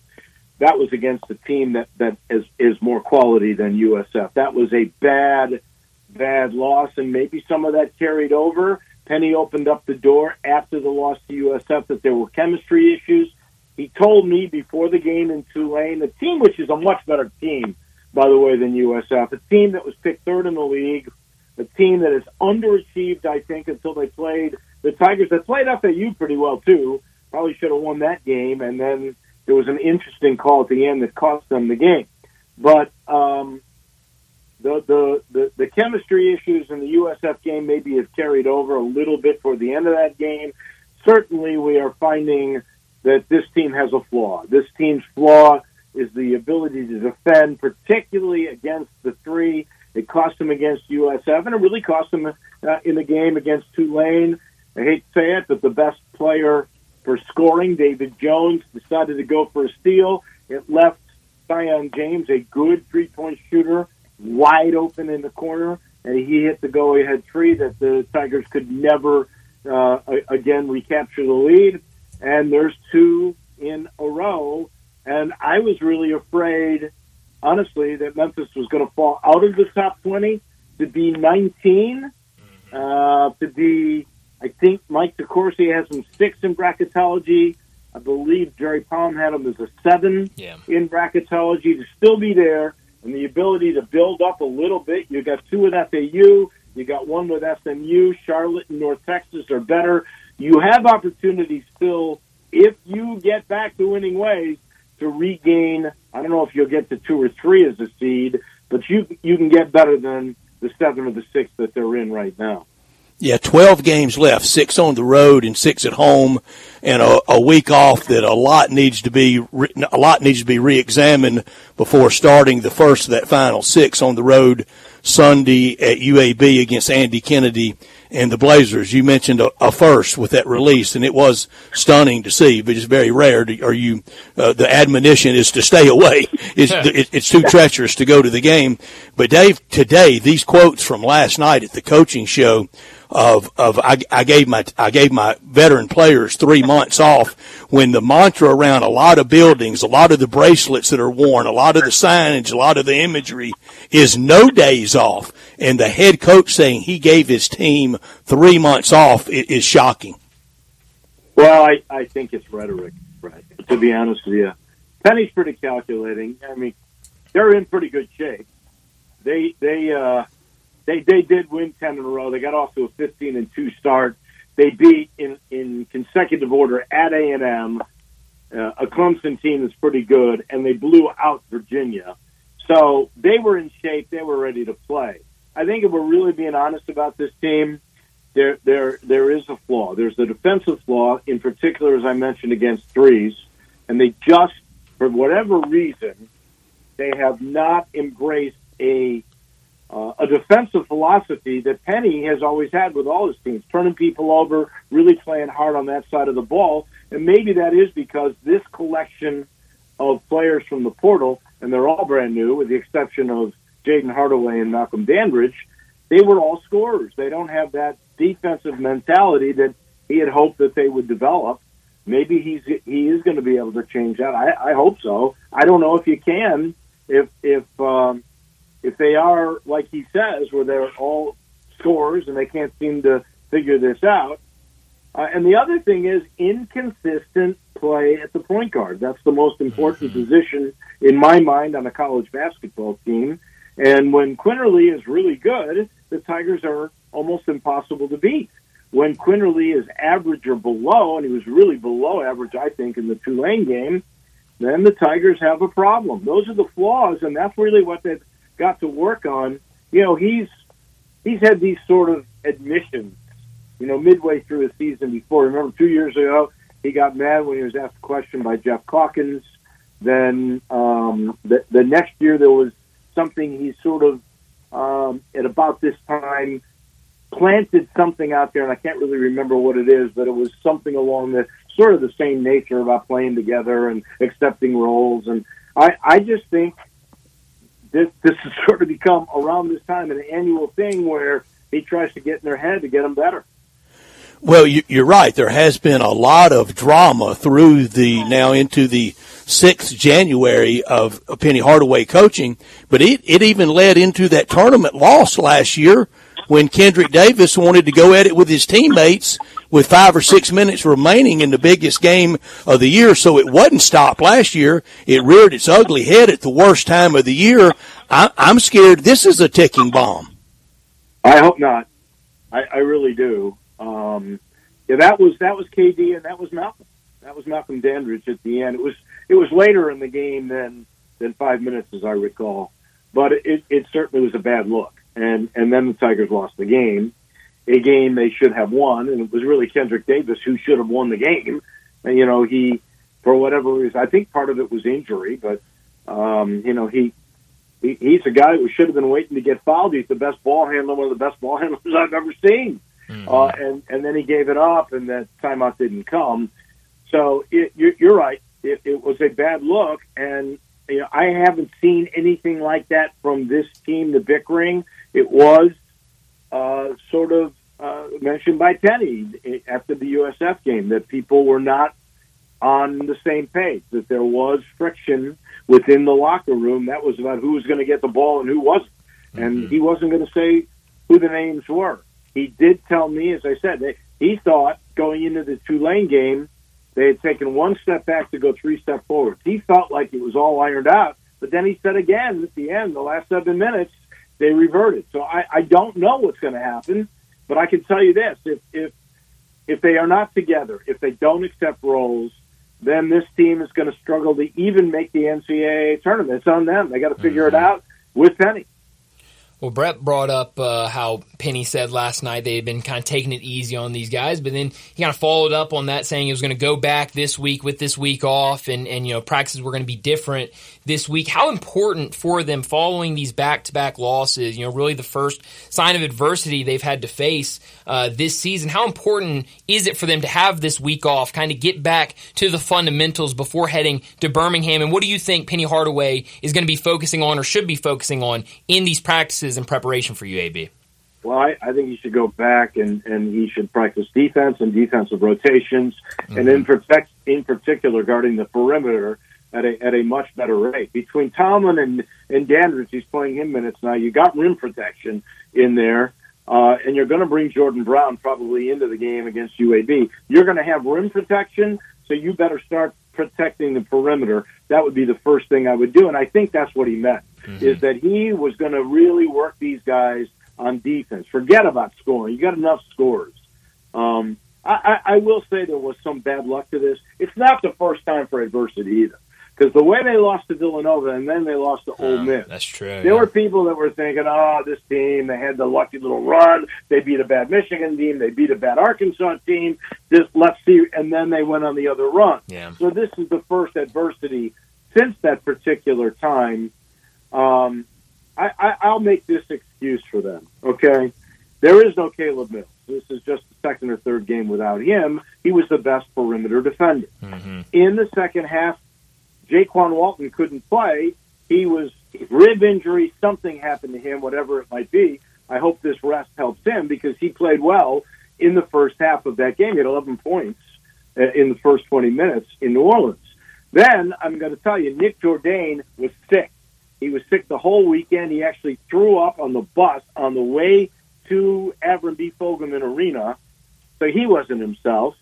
S5: that was against a team that, that is, is more quality than USF. That was a bad, bad loss, and maybe some of that carried over. Penny opened up the door after the loss to USF that there were chemistry issues. He told me before the game in Tulane, the team, which is a much better team, by the way, than USF, a team that was picked third in the league, a team that has underachieved, I think, until they played the Tigers that played up at FAU pretty well too. Probably should have won that game, and then there was an interesting call at the end that cost them the game. But um, the, the the the chemistry issues in the USF game maybe have carried over a little bit for the end of that game. Certainly, we are finding that this team has a flaw. This team's flaw is the ability to defend, particularly against the three it cost them against USF, and it really cost them uh, in the game against Tulane. I hate to say it, but the best player for scoring, David Jones, decided to go for a steal. It left Sion James, a good three point shooter, wide open in the corner, and he hit the go ahead three that the Tigers could never uh, again recapture the lead. And there's two in a row. And I was really afraid honestly, that Memphis was going to fall out of the top 20 to be 19, uh, to be, I think Mike DeCourcy has him six in bracketology. I believe Jerry Palm had him as a seven yeah. in bracketology to still be there and the ability to build up a little bit. You got two with FAU, you got one with SMU, Charlotte and North Texas are better. You have opportunities still if you get back to winning ways to regain. I don't know if you'll get to two or three as a seed, but you you can get better than the seven or the six that they're in right now.
S3: Yeah, 12 games left, six on the road and six at home, and a, a week off that a lot needs to be a lot needs to be reexamined before starting the first of that final six on the road Sunday at UAB against Andy Kennedy and the Blazers. You mentioned a, a, first with that release, and it was stunning to see, but it's very rare. To, or you, uh, the admonition is to stay away. [laughs] It's, it, it's too treacherous to go to the game. But Dave, today these quotes from last night at the coaching show of of I, I gave my I gave my veteran players three months off when the mantra around a lot of buildings, a lot of the bracelets that are worn, a lot of the signage, a lot of the imagery is no days off, and the head coach saying he gave his team three months off is shocking.
S5: Well, I I think it's rhetoric, right? To be honest with you, Penny's pretty calculating. I mean, they're in pretty good shape. They they uh they they did win ten in a row. They got off to a fifteen and two start. They beat in in consecutive order at A and M, uh, a Clemson team that's pretty good, and they blew out Virginia. So they were in shape. They were ready to play. I think if we're really being honest about this team, there there there is a flaw. There's the defensive flaw, in particular, as I mentioned, against threes, and they just, for whatever reason, they have not embraced a uh, a defensive philosophy that Penny has always had with all his teams, turning people over, really playing hard on that side of the ball. And maybe that is because this collection of players from the portal, and they're all brand new, with the exception of Jayden Hardaway and Malcolm Dandridge, they were all scorers. They don't have that defensive mentality that he had hoped that they would develop. Maybe he's he is going to be able to change that. I, I hope so. I don't know if you can. If if um, if they are like he says, where they're all scores and they can't seem to figure this out. Uh, and the other thing is inconsistent play at the point guard. That's the most important mm-hmm. position in my mind on a college basketball team. And when Quinerly is really good, the Tigers are almost impossible to beat. When Quinerly is average or below, and he was really below average, I think, in the Tulane game, then the Tigers have a problem. Those are the flaws, and that's really what they've got to work on, you know, he's he's had these sort of admissions, you know, midway through the season before. Remember, two years ago, he got mad when he was asked a question by Geoff Calkins. Then um, the, the next year, there was something he sort of um, at about this time planted something out there, and I can't really remember what it is, but it was something along the sort of the same nature about playing together and accepting roles. And I, I just think this this has [laughs] sort of become around this time an annual thing where he tries to get in their head to get them better.
S3: Well, you, are right. There has been a lot of drama through the now into the sixth January of Penny Hardaway coaching, but it, it even led into that tournament loss last year when Kendrick Davis wanted to go at it with his teammates with five or six minutes remaining in the biggest game of the year. So it wasn't stopped last year. It reared its ugly head at the worst time of the year. I, am scared this is a ticking bomb.
S5: I hope not. I, I really do. Um, yeah, that was that was KD and that was Malcolm. That was Malcolm Dandridge at the end. It was it was later in the game than than five minutes, as I recall. But it, it certainly was a bad look and and then the Tigers lost the game, a game they should have won, and it was really Kendrick Davis who should have won the game. And, you know, he for whatever reason, I think part of it was injury, but um, you know he. He, he's a guy who should have been waiting to get fouled. He's the best ball handler, one of the best ball handlers I've ever seen. Mm-hmm. Uh, and and then he gave it up, and that timeout didn't come. So it, you're, you're right. It, it was a bad look, and you know, I haven't seen anything like that from this team, the bickering it was uh, sort of uh, mentioned by Penny after the USF game that people were not on the same page, that there was friction within the locker room. That was about who was going to get the ball and who wasn't. Mm-hmm. And he wasn't going to say who the names were. He did tell me, as I said, that he thought going into the Tulane game, they had taken one step back to go three step forward. He felt like it was all ironed out. But then he said again at the end, the last seven minutes, they reverted. So I, I don't know what's going to happen, but I can tell you this: if if if they are not together, if they don't accept roles, then this team is going to struggle to even make the NCAA tournament. It's on them. They got to figure mm-hmm. it out with Penny.
S2: Well, Brett brought up uh, how Penny said last night they had been kind of taking it easy on these guys, but then he kind of followed up on that saying he was going to go back this week with this week off, and and you know practices were going to be different this week. How important for them following these back to back losses? You know, really the first sign of adversity they've had to face uh, this season. How important is it for them to have this week off, kind of get back to the fundamentals before heading to Birmingham? And what do you think Penny Hardaway is going to be focusing on or should be focusing on in these practices? In preparation for UAB?
S5: Well, I, I think he should go back and, and he should practice defense and defensive rotations, mm-hmm. and in protect in particular guarding the perimeter at a at a much better rate. Between Tomlin and and Dandridge, he's playing him minutes now. You got rim protection in there, uh, and you're going to bring Jordan Brown probably into the game against UAB. You're going to have rim protection, so you better start protecting the perimeter. That would be the first thing I would do, and I think that's what he meant mm-hmm. is that he was going to really work these guys on defense. Forget about scoring. You got enough scores. Um, I, I, I will say there was some bad luck to this. It's not the first time for adversity either. Because the way they lost to Villanova and then they lost to Ole Miss.
S2: That's true.
S5: There yeah. were people that were thinking, oh, this team, they had the lucky little run. They beat a bad Michigan team. They beat a bad Arkansas team. Just let's see. And then they went on the other run.
S2: Yeah.
S5: So this is the first adversity since that particular time um, I, I, I'll make this excuse for them. Okay, there is no Caleb Mills. This is just the second or third game without him. He was the best perimeter defender. Mm-hmm. In the second half, Jaykwon Walton couldn't play. He was rib injury. Something happened to him, whatever it might be. I hope this rest helps him because he played well in the first half of that game. He had 11 points uh, in the first 20 minutes in New Orleans. Then I'm going to tell you, Nick Jourdain was sick. He was sick the whole weekend. He actually threw up on the bus on the way to Avron B. Fogelman Arena, so he wasn't himself.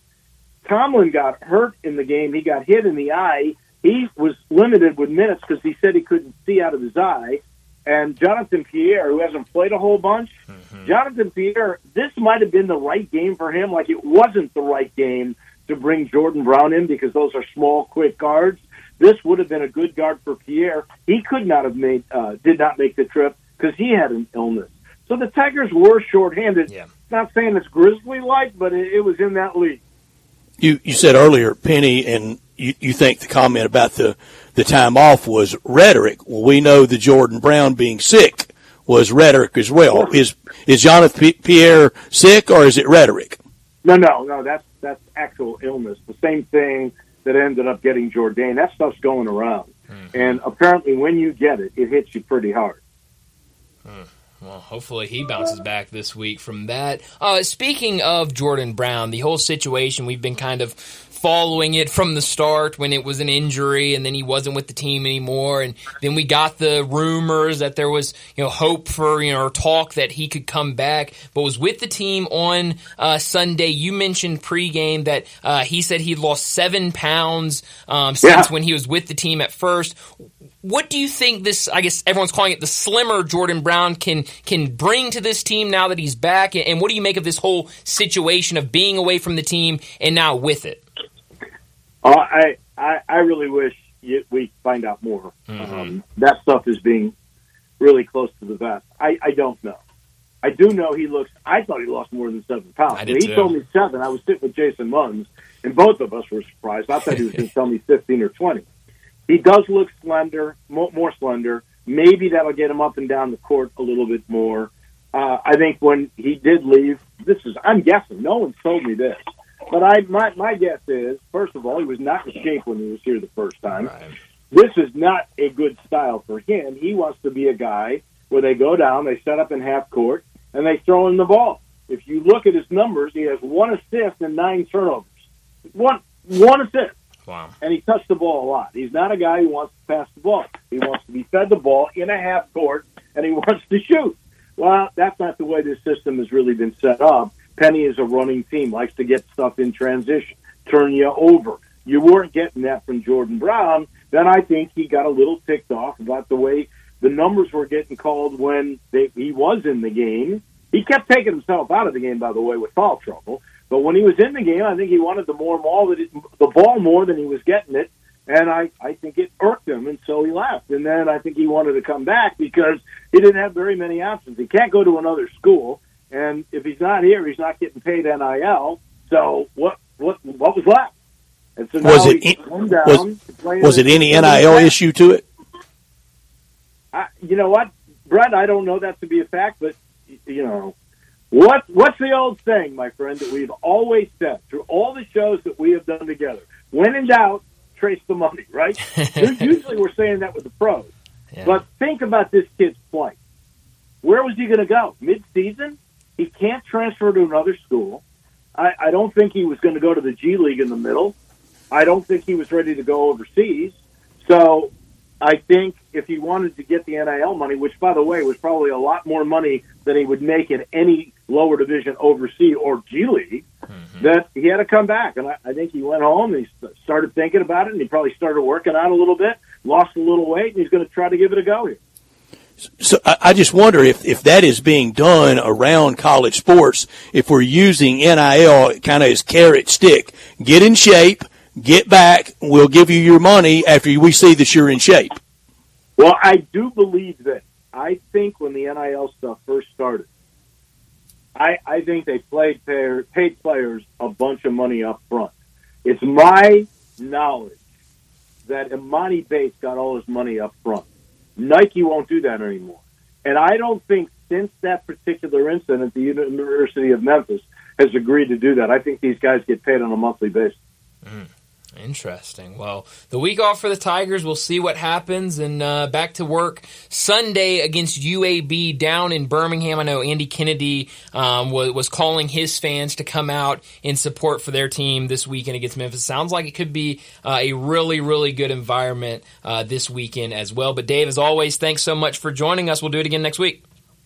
S5: Tomlin got hurt in the game. He got hit in the eye. He was limited with minutes because he said he couldn't see out of his eye. And Jonathan Pierre, who hasn't played a whole bunch, mm-hmm. Jonathan Pierre, this might have been the right game for him. Like it wasn't the right game to bring Jordan Brown in because those are small, quick guards. This would have been a good guard for Pierre. He could not have made, uh, did not make the trip because he had an illness. So the Tigers were shorthanded.
S2: Yeah.
S5: Not saying it's Grizzly like, but it, it was in that league.
S3: You you said earlier, Penny, and you, you think the comment about the the time off was rhetoric. Well, we know the Jordan Brown being sick was rhetoric as well. Is is Jonathan Pierre sick or is it rhetoric?
S5: No, no, no. That's that's actual illness. The same thing that ended up getting Jordan. That stuff's going around. Mm-hmm. And apparently, when you get it, it hits you pretty hard.
S2: Hmm. Well, hopefully he bounces back this week from that. Uh, speaking of Jordan Brown, the whole situation we've been kind of following it from the start when it was an injury and then he wasn't with the team anymore. And then we got the rumors that there was, you know, hope for, you know, or talk that he could come back, but was with the team on uh, Sunday. You mentioned pregame that uh, he said he'd lost seven pounds um, since yeah. when he was with the team at first what do you think this? I guess everyone's calling it the slimmer Jordan Brown can can bring to this team now that he's back, and what do you make of this whole situation of being away from the team and now with it?
S5: Uh, I, I I really wish we find out more. Mm-hmm. Um, that stuff is being really close to the vest. I, I don't know. I do know he looks. I thought he lost more than seven pounds.
S2: he
S5: too. told me seven. I was sitting with Jason Munz, and both of us were surprised. I thought he was going [laughs] to tell me fifteen or twenty. He does look slender, more, more slender. Maybe that'll get him up and down the court a little bit more. Uh, I think when he did leave, this is I'm guessing. No one told me this, but I my my guess is first of all he was not in shape when he was here the first time. Right. This is not a good style for him. He wants to be a guy where they go down, they set up in half court, and they throw him the ball. If you look at his numbers, he has one assist and nine turnovers. One one assist.
S2: Wow.
S5: And he touched the ball a lot. He's not a guy who wants to pass the ball. He wants to be fed the ball in a half court, and he [laughs] wants to shoot. Well, that's not the way this system has really been set up. Penny is a running team, likes to get stuff in transition, turn you over. You weren't getting that from Jordan Brown. Then I think he got a little ticked off about the way the numbers were getting called when they, he was in the game. He kept taking himself out of the game, by the way, with foul trouble. But when he was in the game, I think he wanted the more ball that it, the ball more than he was getting it, And I, I think it irked him, and so he left. And then I think he wanted to come back because he didn't have very many options. He can't go to another school, and if he's not here, he's not getting paid NIL. So what what what was left? And so now
S3: Was it in- was- Was it any NIL issue to it?
S5: I, you know what, Brett? I don't know that to be a fact, but you know, what what's the old saying, my friend, that we've always said through all the shows that we have done together? When in doubt, trace the money. Right? [laughs] Usually, we're saying that with the pros,
S2: Yeah.
S5: but think about this kid's plight. Where was he going to go? Mid-season? He can't transfer to another school. I, I don't think he was going to go to the G League in the middle. I don't think he was ready to go overseas. So I think if he wanted to get the NIL money, which by the way was probably a lot more money than he would make in any lower division overseas or G League, mm-hmm. that he had to come back. And I, I think he went home and he started thinking about it and he probably started working out a little bit, lost a little weight, and he's going to try to give it a go here.
S3: So I, just wonder if, if that is being done around college sports, if we're using NIL kind of as carrot stick. Get in shape, get back, we'll give you your money after we see that you're in shape.
S5: Well, I do believe that. I think when the NIL stuff first started, I, I think they played player, paid players a bunch of money up front. It's my knowledge that Emoni Bates got all his money up front. Nike won't do that anymore. And I don't think since that particular incident, the University of Memphis has agreed to do that. I think these guys get paid on a monthly basis.
S2: Interesting. Well, the week off for the Tigers, we'll see what happens, and uh, back to work Sunday against UAB down in Birmingham. I know Andy Kennedy um, was, was calling his fans to come out in support for their team this weekend against Memphis. Sounds like it could be uh, a really, really good environment uh, this weekend as well. But Dave, as always, thanks so much for joining us. We'll do it again next week.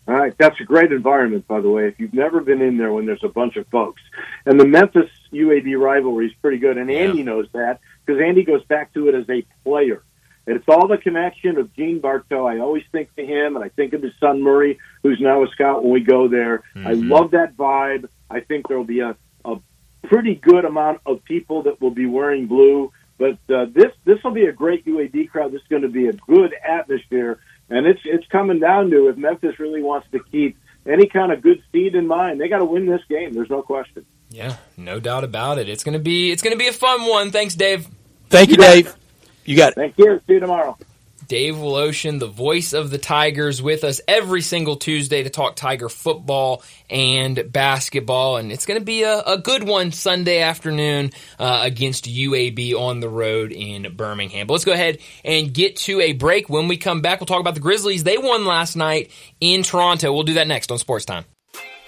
S5: All right, that's a great environment, by the way. If you've never been in there when there's a bunch of folks, and the Memphis UAB rivalry is pretty good, and Andy knows that because Andy goes back to it as a player. And it's all the connection of Gene Bartow. I always think to him, and I think of his son Murry, who's now a scout when we go there. I love that vibe. I think there will be a, a pretty good amount of people that will be wearing blue. But uh, this this will be a great UAB crowd. This is going to be a good atmosphere, and it's it's coming down to if Memphis really wants to keep any kind of good seed in mind, they got to win this game. There's no question.
S2: Yeah, no doubt about it. It's gonna be it's gonna be a fun one. Thanks, Dave.
S3: Thank you,
S5: You
S3: Dave. You got it.
S5: Thank you. See you tomorrow.
S2: Dave Woloshin, the voice of the Tigers, with us every single Tuesday to talk Tiger football and basketball. And it's going to be a, a good one Sunday afternoon uh, against UAB on the road in Birmingham. But let's go ahead and get to a break. When we come back, we'll talk about the Grizzlies. They won last night in Toronto. We'll do that next on Sports Time.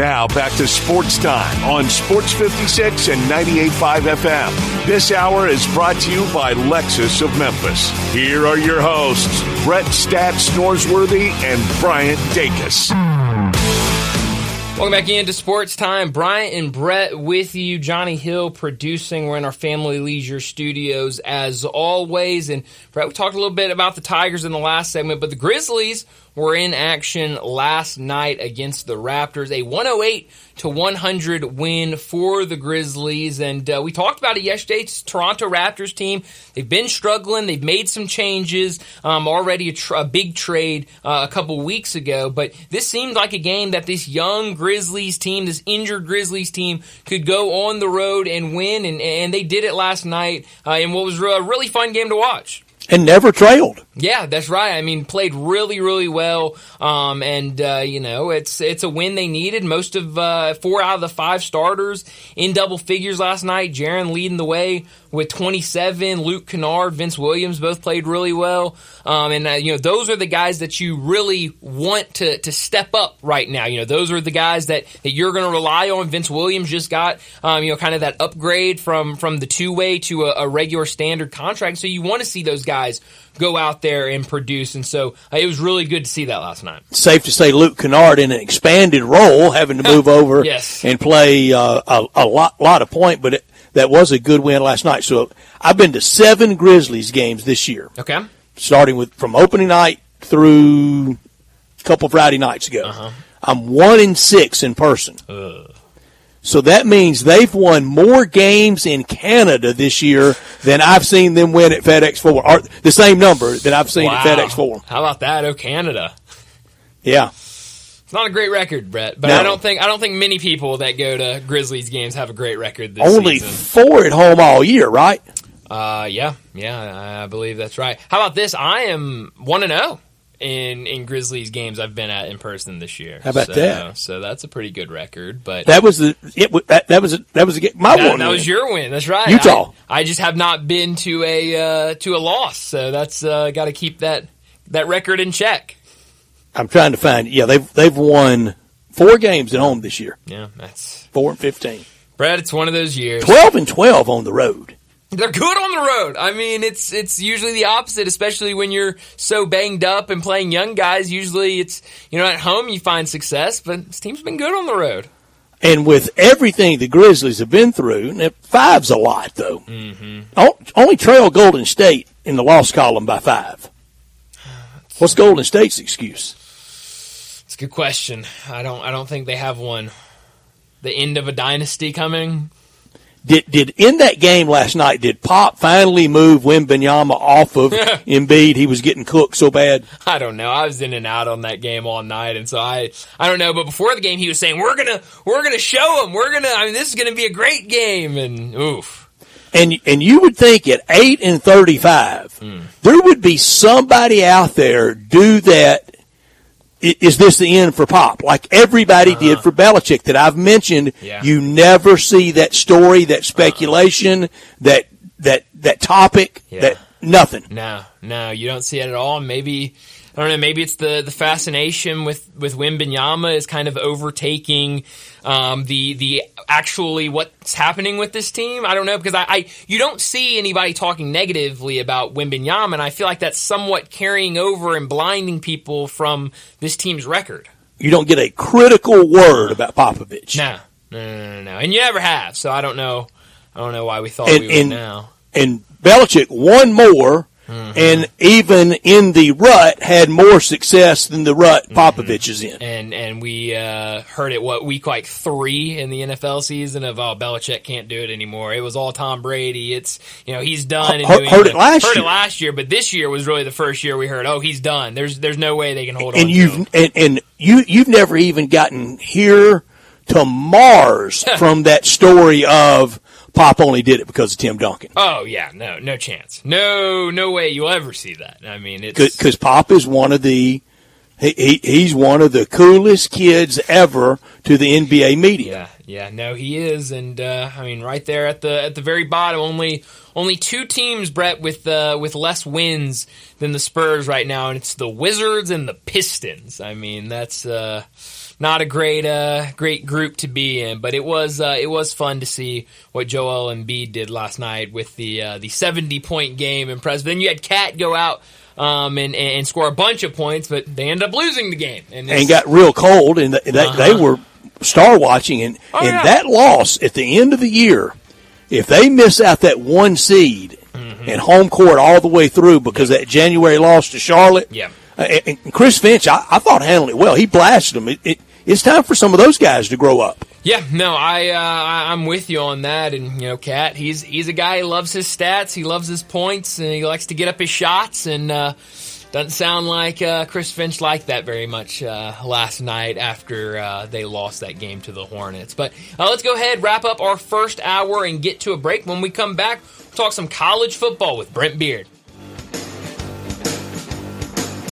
S1: Now back to sports time on Sports 56 and 98.5 FM. This hour is brought to you by Lexus of Memphis. Here are your hosts, Brett Stats Norsworthy and Bryant Dacus.
S2: Welcome back into Sports Time. Bryant and Brett with you. Johnny Hill producing. We're in our Family Leisure studios as always. And Brett, we talked a little bit about the Tigers in the last segment, but the Grizzlies were in action last night against the Raptors. A 108 to 100 win for the Grizzlies. And uh, we talked about it yesterday. It's Toronto Raptors team. They've been struggling. They've made some changes. Um, already a, tr- a big trade uh, a couple weeks ago. But this seemed like a game that this young Grizzlies team, this injured Grizzlies team, could go on the road and win. And, and they did it last night uh, in what was a really fun game to watch.
S3: And never trailed.
S2: Yeah, that's right. I mean, played really, really well. Um, and, uh, you know, it's, it's a win they needed. Most of, uh, four out of the five starters in double figures last night. Jaren leading the way with 27. Luke Kennard, Vince Williams both played really well. Um, and, uh, you know, those are the guys that you really want to, to step up right now. You know, those are the guys that, that you're going to rely on. Vince Williams just got, um, you know, kind of that upgrade from, from the two way to a, a regular standard contract. So you want to see those guys go out there and produce. And so uh, it was really good to see that last night.
S3: Safe to say Luke Kennard in an expanded role, having to move [laughs] over
S2: Yes.
S3: and play uh, a, a lot, lot of point, but it, that was a good win last night. So I've been to seven Grizzlies games this year,
S2: Okay.
S3: starting with from opening night through a couple Friday nights ago. Uh-huh. I'm one in six in person. So that means they've won more games in Canada this year than I've seen them win at FedEx Forum, or the same number that I've seen at FedEx Forum.
S2: How about that? Oh, Canada.
S3: Yeah.
S2: It's not a great record, Brett, but
S3: No.
S2: I don't think I don't think many people that go to Grizzlies games have a great record this year.
S3: Only
S2: season.
S3: four at home all year, right?
S2: Uh, yeah, yeah, I believe that's right. How about this? I am one and zero in in Grizzlies games I've been at in person this year.
S3: How about
S2: so,
S3: that?
S2: So that's a pretty good record. But
S3: That was the it. That, that was a, that was a, my
S2: that,
S3: one.
S2: that
S3: win.
S2: was your win. That's right.
S3: Utah.
S2: I, I just have not been to a uh, to a loss, so that's uh, got to keep that that record in check.
S3: I'm trying to find. Yeah, they've they've won four games at home this year.
S2: Yeah, that's
S3: Four and fifteen.
S2: Brad, It's one of those years.
S3: Twelve and twelve on the road.
S2: They're good on the road. I mean, it's it's usually the opposite, especially when you're so banged up and playing young guys. Usually, it's you know at home you find success, but this team's been good on the road.
S3: And with everything the Grizzlies have been through, and five's a lot though. Mm-hmm. Only trail Golden State in the loss column by five. [sighs] What's Golden State's excuse?
S2: Good question. I don't I don't think they have one. The end of a dynasty coming.
S3: Did did in that game last night? Did Pop finally move Wembanyama off of [laughs] Embiid? He was getting cooked so bad.
S2: I don't know. I was in and out on that game all night, and so I I don't know. But before the game, he was saying we're gonna we're gonna show him. We're gonna. I mean, this is gonna be a great game. And oof.
S3: And and you would think at eight and thirty five,
S2: Hmm.
S3: there would be somebody out there do that. Is this the end for Pop? Like everybody did for Belichick that I've mentioned.
S2: Uh-huh. Yeah.
S3: You never see that story, that speculation, that that that topic,
S2: Yeah.
S3: that nothing.
S2: No, no, you don't see it at all. Maybe I don't know. Maybe it's the the fascination with with Wembanyama is kind of overtaking um, the the actually what's happening with this team. I don't know because I, I you don't see anybody talking negatively about Wembanyama, and I feel like that's somewhat carrying over and blinding people from this team's record.
S3: You don't get a critical word about Popovich.
S2: No, no, no, no, no, and you never have. So I don't know. I don't know why we thought
S3: And-
S2: we would
S3: and-
S2: now.
S3: and Belichick won more,
S2: Mm-hmm.
S3: and even in the rut had more success than the rut
S2: Mm-hmm.
S3: Popovich is in.
S2: and and we uh, heard it what week like three in the NFL season of oh Belichick can't do it anymore. It was all Tom Brady. It's you know he's done. in
S3: Heard- it last
S2: heard
S3: year.
S2: it last year, but this year was really the first year we heard oh he's done. There's there's no way they can hold on.
S3: and
S2: to
S3: you've
S2: him.
S3: and, and you you've never even gotten here to Mars [laughs] from that story of Pop only did it because of Tim Duncan.
S2: Oh yeah, no no chance. No no way you'll ever see that. I mean it's
S3: Because Pop is one of the he, he he's one of the coolest kids ever to the NBA media.
S2: Yeah, yeah, no, he is, and uh, I mean, right there at the at the very bottom, only only two teams, Brett, with uh, with less wins than the Spurs right now, and it's the Wizards and the Pistons. I mean, that's uh, not a great uh, great group to be in, but it was uh, it was fun to see what Joel Embiid did last night with the uh, the seventy point game. Impressive. Then you had KAT go out. Um, and, and score a bunch of points, but they end up losing the game. And,
S3: and got real cold, and they, they, they
S2: Uh-huh.
S3: were star watching, and
S2: Oh,
S3: and
S2: yeah.
S3: that loss at the end of the year, if they miss out that one seed
S2: Mm-hmm.
S3: and home court all the way through because that January loss to Charlotte,
S2: Yeah.
S3: uh, and, Chris Finch, I, I thought handled it well. He blasted them. It, it, it's time for some of those guys to grow up.
S2: Yeah, no, I uh, I'm with you on that. And you know, KAT, he's he's a guy who loves his stats, he loves his points, and he likes to get up his shots. And uh, doesn't sound like uh, Chris Finch liked that very much uh, last night after uh, they lost that game to the Hornets. But uh, let's go ahead, wrap up our first hour, and get to a break. When we come back, we'll talk some college football with Brent Beard.